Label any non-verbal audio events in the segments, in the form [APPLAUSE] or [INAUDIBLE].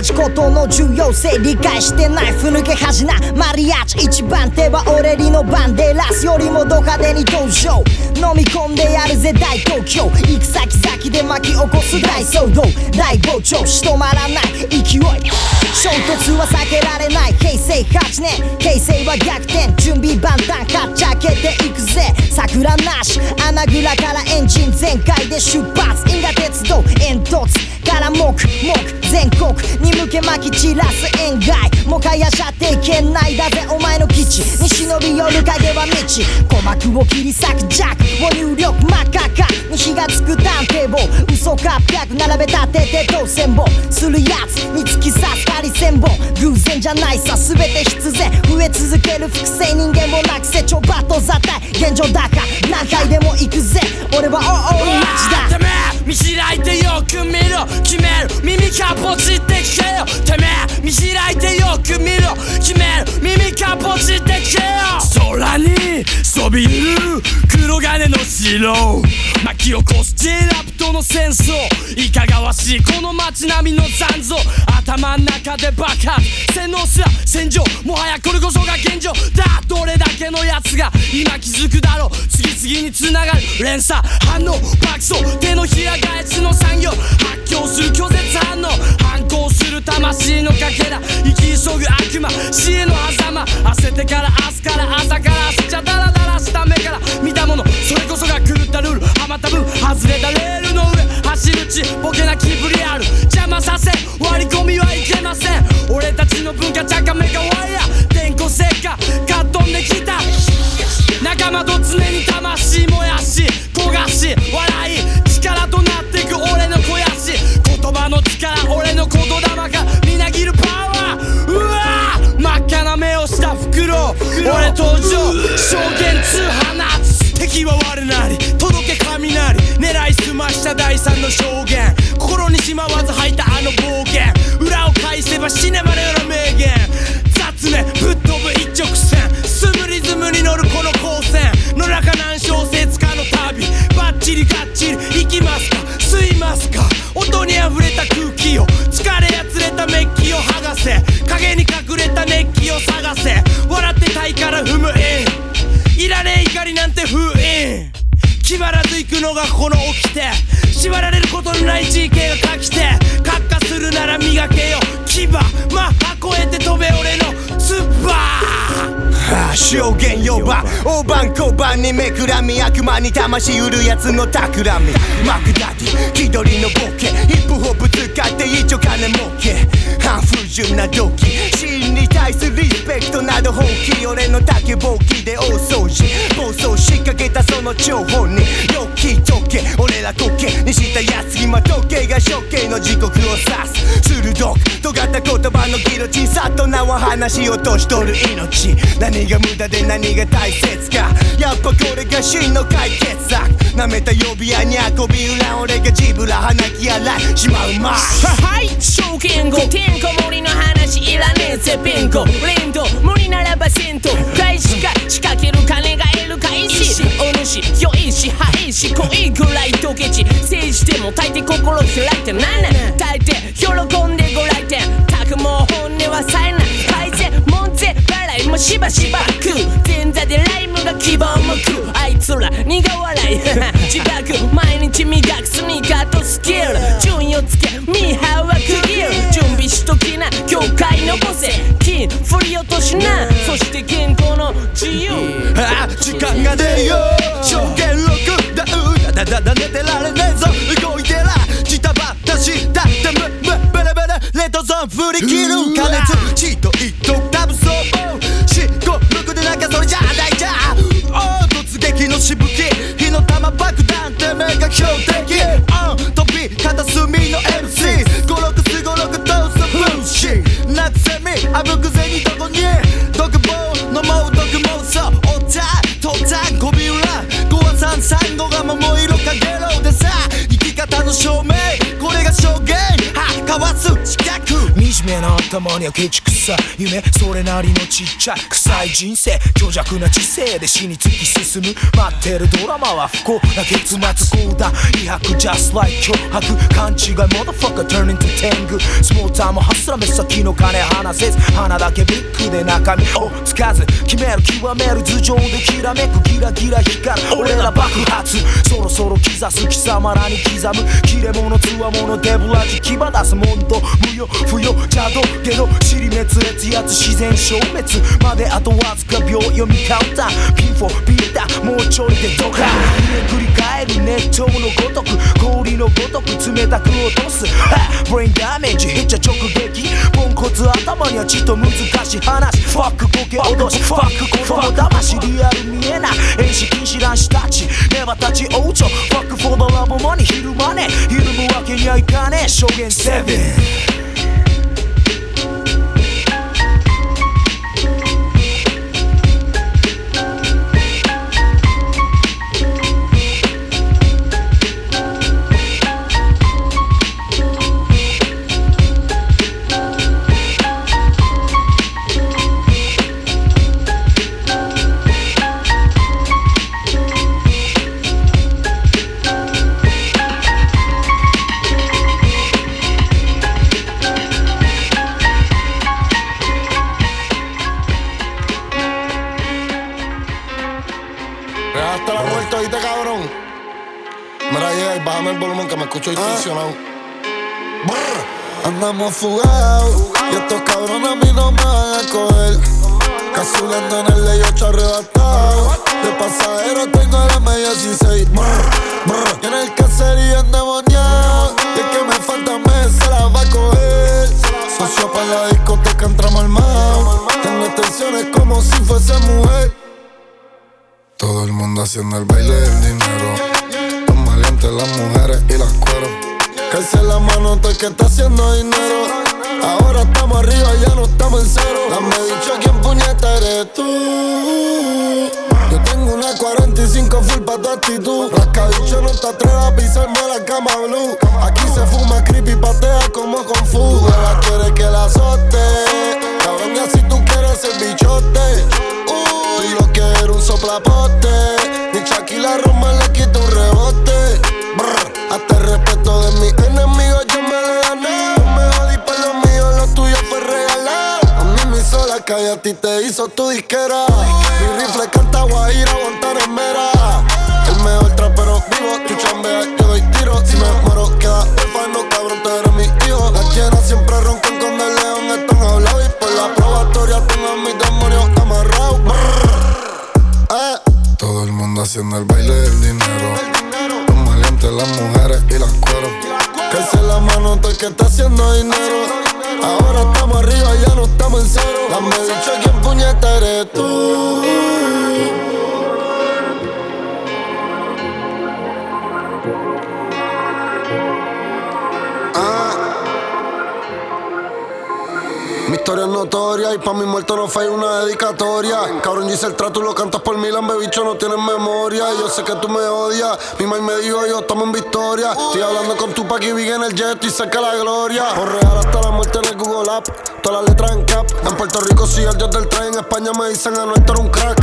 げなさちことの重要性理解してないふぬけ恥なマリアーチ一番手は俺りのバンデラスよりもド派手に登場飲み込んでやるぜ大東京行く先々で巻き起こす大騒動大膨張しとまらない勢い衝突は避けられない平成8年形勢は逆転準備万端かっちゃけていくぜ桜なし穴蔵からエンジン全開で出発因果鉄道煙突から黙々全国に向け巻き散らす塩害もはや射程圏内だぜお前の基地に忍び寄る影は道鼓膜を切り裂くジャック。を入力真っ赤かに火がつく探偵棒嘘か800並べ立てて当選棒するやつに突き刺すハリセンボン偶然じゃないさ全て必然増え続ける複製人間もなくせちょばっと座体現状だか何回でも行くぜ俺はおおマジだ見開いてよく見ろ。決める。耳かぼちってけよ。てめえ。見開いてよく見ろ。決める。耳かぼちってけよ。空にそびえる黒金の城。巻き起こす J ラプトの戦争。いかがわしいこの街並みの残像。頭ん中で爆発洗脳すら戦場もはやこれこそが現状だどれだけのやつが今気づくだろう。次々に繋がる。連鎖反応爆走手のひら返しの産業。発狂する拒絶反応反抗する魂のかけら生き急ぐ悪魔。死への狭間焦ってから明日から朝から明日じゃダラダラした目から見たものそれこそが狂ったルール。はまった分外れたレールの上。走るちボケな気ぶりある。邪魔させ割り込みはいけません。俺たちの文化茶化メガワイヤー。電光石火かっ飛んできた。仲間と常に魂燃やし焦がし笑い。力となってく俺の肥やし。言葉の力俺の言霊がみなぎるパワー。うわ真っ赤な目をした袋。俺登場。証言通放つ敵は我なり。第三の証言心にしまわず吐いたあの暴言裏を返せば死ねばのような名言雑念ぶっ飛ぶ一直線。スムリズムに乗るこの光線野中何小節かの旅。バッチリガッチリ。行きますか吸いますか音に溢れた空気を疲れやつれたメッキを剥がせ。影に隠れた熱気を探せ笑ってたいから踏むインいらねえ怒りなんて封印決まらず行くのがこの掟。縛られることのない GK が書きて閣下するなら磨けよ。牙マッハ越えて飛べ俺のスーパー証言呼ば大判小判にめくらみ悪魔に魂売るやつの企みマクダディ気取りのボケヒップホップ使って一丁金儲け半不純な動機死に対するリスペクトなど本気俺の竹ぼうきで大掃除暴走しかけたその張本によく聞いとけ俺らコケにしたやつ今時計が処刑の時刻を指す鋭く尖った言葉のギロチンさっと名は話をとしとる命何何が無駄で何が大切か。やっぱこれが真の解決策。舐めた呼び合いに運び裏俺がジブラ鼻き洗い。しまうまい。はい。証券後てんこ盛りの話いらねえぜペンコ。連動無理ならば銭湯返しか仕掛ける金が得るかいし。お主良いし早いし恋ぐらいドケチ政治でも大抵心開いてなんなん大抵喜んでご来店。たくもう本音はさえない。もしばしばく。前座でライムが希望向く。あいつら苦笑い。[LAUGHS] 自爆。毎日磨くスニーカーとスキル。順位をつけミーハーは区切る。準備しときな境界のボセ金振り落としな。そして健康の自由。あ時間がねえよ。証言録ダウだだだだ寝てられねえぞ。動いてら。ジタバタしたってむむベレベレレッドゾーン振り切る。加熱。チート一等多分そうじゃないじゃお突撃のしぶき。火の玉爆弾てめえが標的。うん飛び片隅の MC 五六四五六どうすブーシー夏セミあぶくぜにどこに？独房飲もう毒妄想お茶とたんこび裏。五は三三五が桃色かゲロでさ。生き方の証明。惨面の頭にはケチくさ。夢それなりのちっちゃい臭い人生強弱な知性で死に突き進む。待ってるドラマは不幸な結末こうだ。威迫 just like 脅迫勘違い motherfucker turn into 天狗スモーターもハスラ目先の金離せず。花だけビッグで中身をつかず決める極める頭上できらめくギラギラ光る。俺ら爆発。そろそろ刻す貴様らに刻む切れ者つわものデブラジ牙出すもんと無用不要。邪道。ゲド尻滅裂やつ自然消滅まであとわずか秒読みカウンターピンフォビー。タもうちょいでドカ繰り返る熱湯のごとく氷のごとく冷たく落とす。ブレインダメージヒッチャ直撃。ポンコツ頭にはちっと難しい話。ファックボケ脅し。ファック子供騙し。リアル見えない。遠視禁止男子たち。ネバたち王朝。ファックフォードラボマニ昼間ね。ひるむわけにはいかねえ。証言セブン。Bájame el volumen que me escucho distorsionado. Brr. Andamos fugados y estos cabrones a mí no me van a coger. Cazuleando en el ley 8 arrebatado. De pasajero tengo la media 16. Brr, brr. Y en el caserío endemoniado. Y el que me falta mes se la va a coger. Socio para la discoteca entramos al mar. Tengo tensiones como si fuese mujer. Todo el mundo haciendo el baile del dinero. Maleantes, las mujeres y las cueros. Calce la mano el que está haciendo dinero. Ahora estamos arriba, ya no estamos en cero. Dame dicho quién puñeta eres tú. Yo tengo una 45 full pa' tu actitud. Rascabicho no te atrevas a pisarme la cama blue. Aquí se fuma creepy, patea como con fu. Ella quiere que la azote. Cabrón, ya si tú quieres ser bichote. Uy, lo que era un soplapote. Ni Shaquille Roma le quita un rebote. Brr, hasta el respeto de mis enemigos yo me lo gané. Me jodí por lo mío, lo tuyo fue regalar. A mí me hizo la calle, a ti te hizo tu disquera. Mi rifle canta guajira, guantanamera. El mejor trapero vivo, tu Mundo haciendo el baile del dinero. Los maleantes, las mujeres y las cueros. Calce la mano el que está haciendo dinero. Ahora estamos arriba, ya no estamos en cero. Dame dicho quién puñeta eres tú. Historia es notoria y pa' mi muerto no fue una dedicatoria. Cabrón, yo hice el trato y lo cantas por Milan, bicho, no tienes memoria. Yo sé que tú me odias. Mi mamá me dijo, yo estamos en victoria. Estoy hablando con tu pa' que vive en el jet y cerca la gloria. Por real hasta la muerte en el Google App. Todas las letras en cap. En Puerto Rico sí, el dios del tren. En España me dicen a nuestro un crack.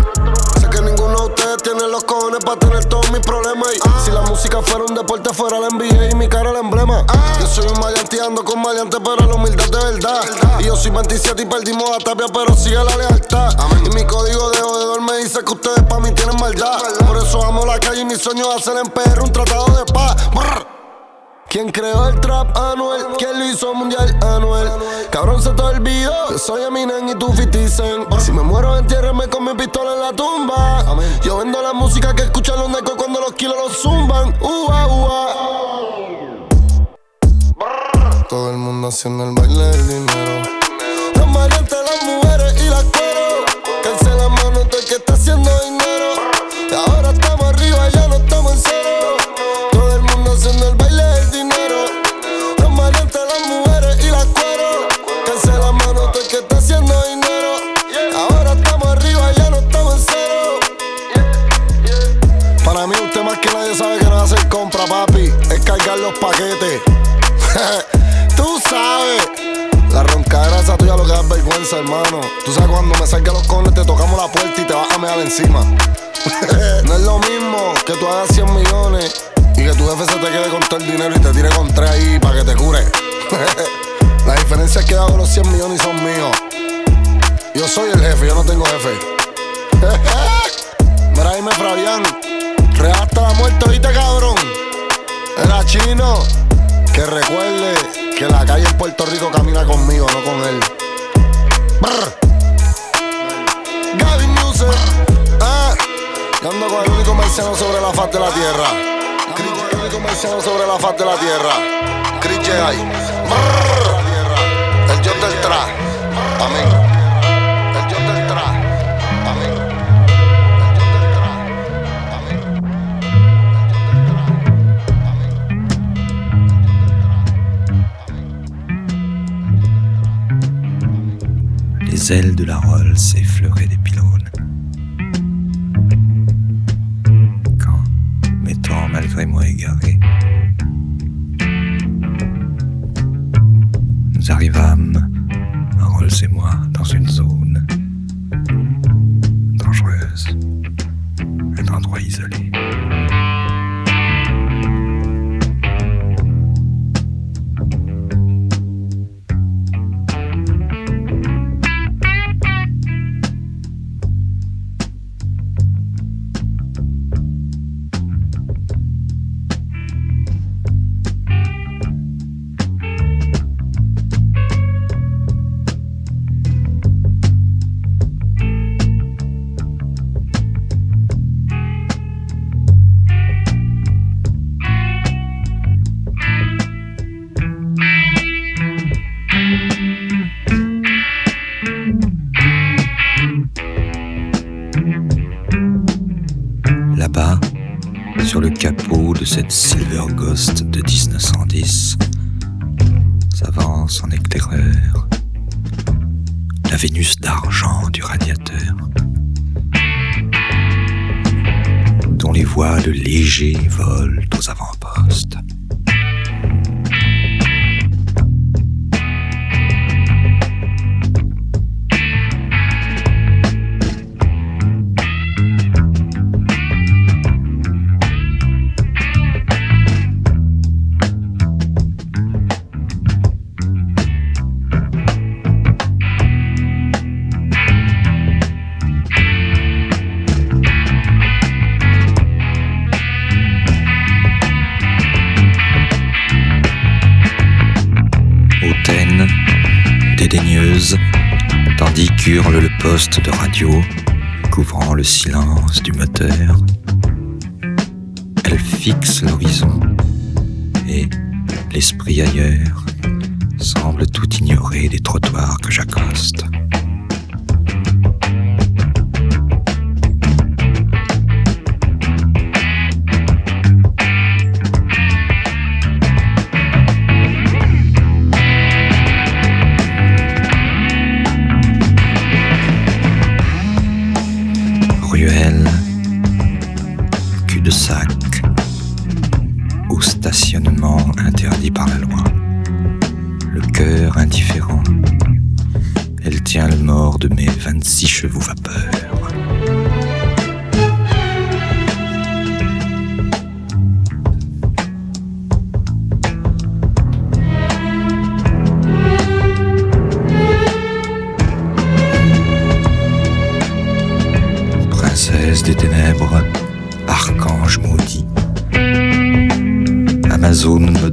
Sé que ninguno de ustedes tiene los cojones para tener todos mis problemas. Y si la música fuera un deporte, fuera la NBA y mi cara el emblema. Yo soy un maleante y ando con maleante, pero la humildad de verdad. Y yo soy 27 y perdimos a Tapia, pero sigue la lealtad. Y mi código de jodedor me dice que ustedes pa' mí tienen maldad. Por eso amo la calle y mi sueño es hacer en PR un tratado de paz. Brr. ¿Quién creó el trap Anuel? ¿Quién lo hizo mundial Anuel? Cabrón, se te olvidó. Yo soy Eminem y tú 50 Cent. Si me muero, entiérrame con mi pistola en la tumba. Yo vendo la música que escuchan los necos cuando los kilos los zumban. Ua, ua. Todo el mundo haciendo el baile del dinero. Los paquetes. [LAUGHS] Tú sabes. La mano. Tú sabes cuando me salga los cones, te tocamos la puerta y te vas a mear encima. [LAUGHS] no es lo mismo que tú hagas 100 millones y que tu jefe se te quede con todo el dinero y te tire con tres ahí para que te cure. [LAUGHS] la diferencia es que hago los 100 millones y son míos. Yo soy el jefe, yo no tengo jefe. Mira, dime, Fabián. Real hasta la muerte, ¿viste, cabrón? Era chino. Que recuerde que la calle en Puerto Rico camina conmigo, no con él. Gaby Music. Ah, yo ando con el único marciano sobre la faz de la tierra. el único marciano sobre la faz de la tierra. Chris J.I. El dios del tra. Amén. Ailes de la Rolls effleuraient des pylônes. Quand, m'étant malgré moi égaré, nous arrivâmes, Rolls et moi, dans une zone dangereuse, un endroit isolé.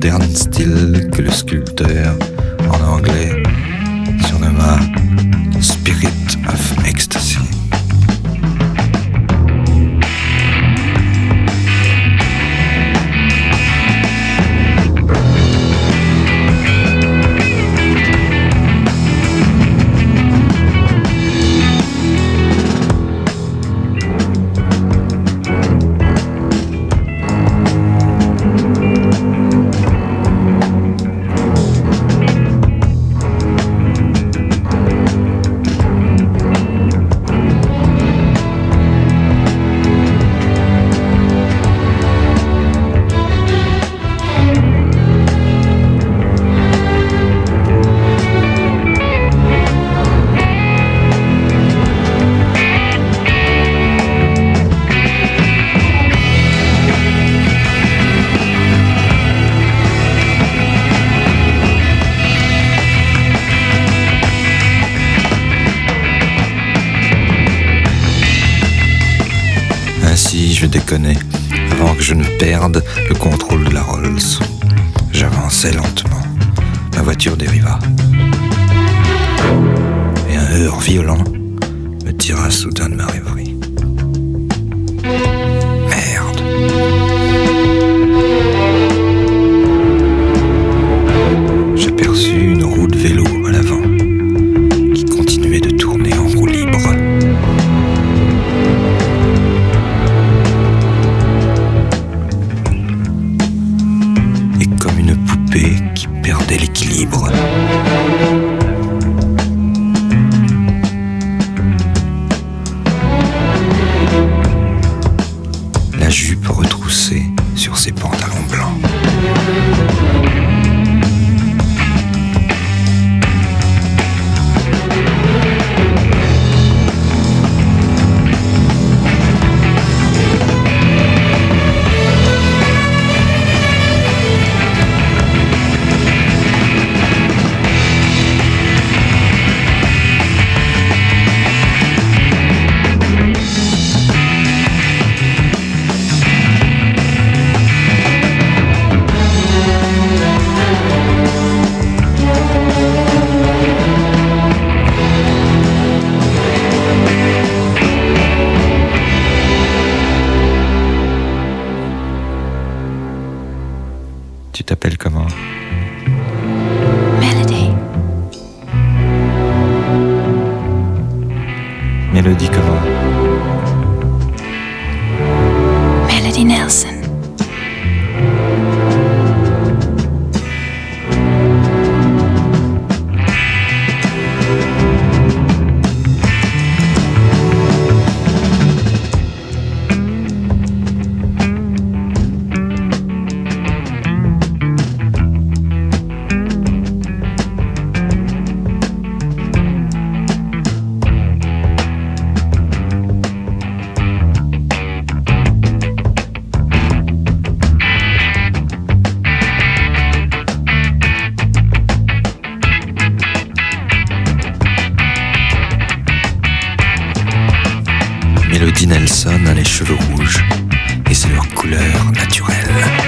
danse til kuleskulptører en anglais personne a les cheveux rouges et c'est leur couleur naturelle.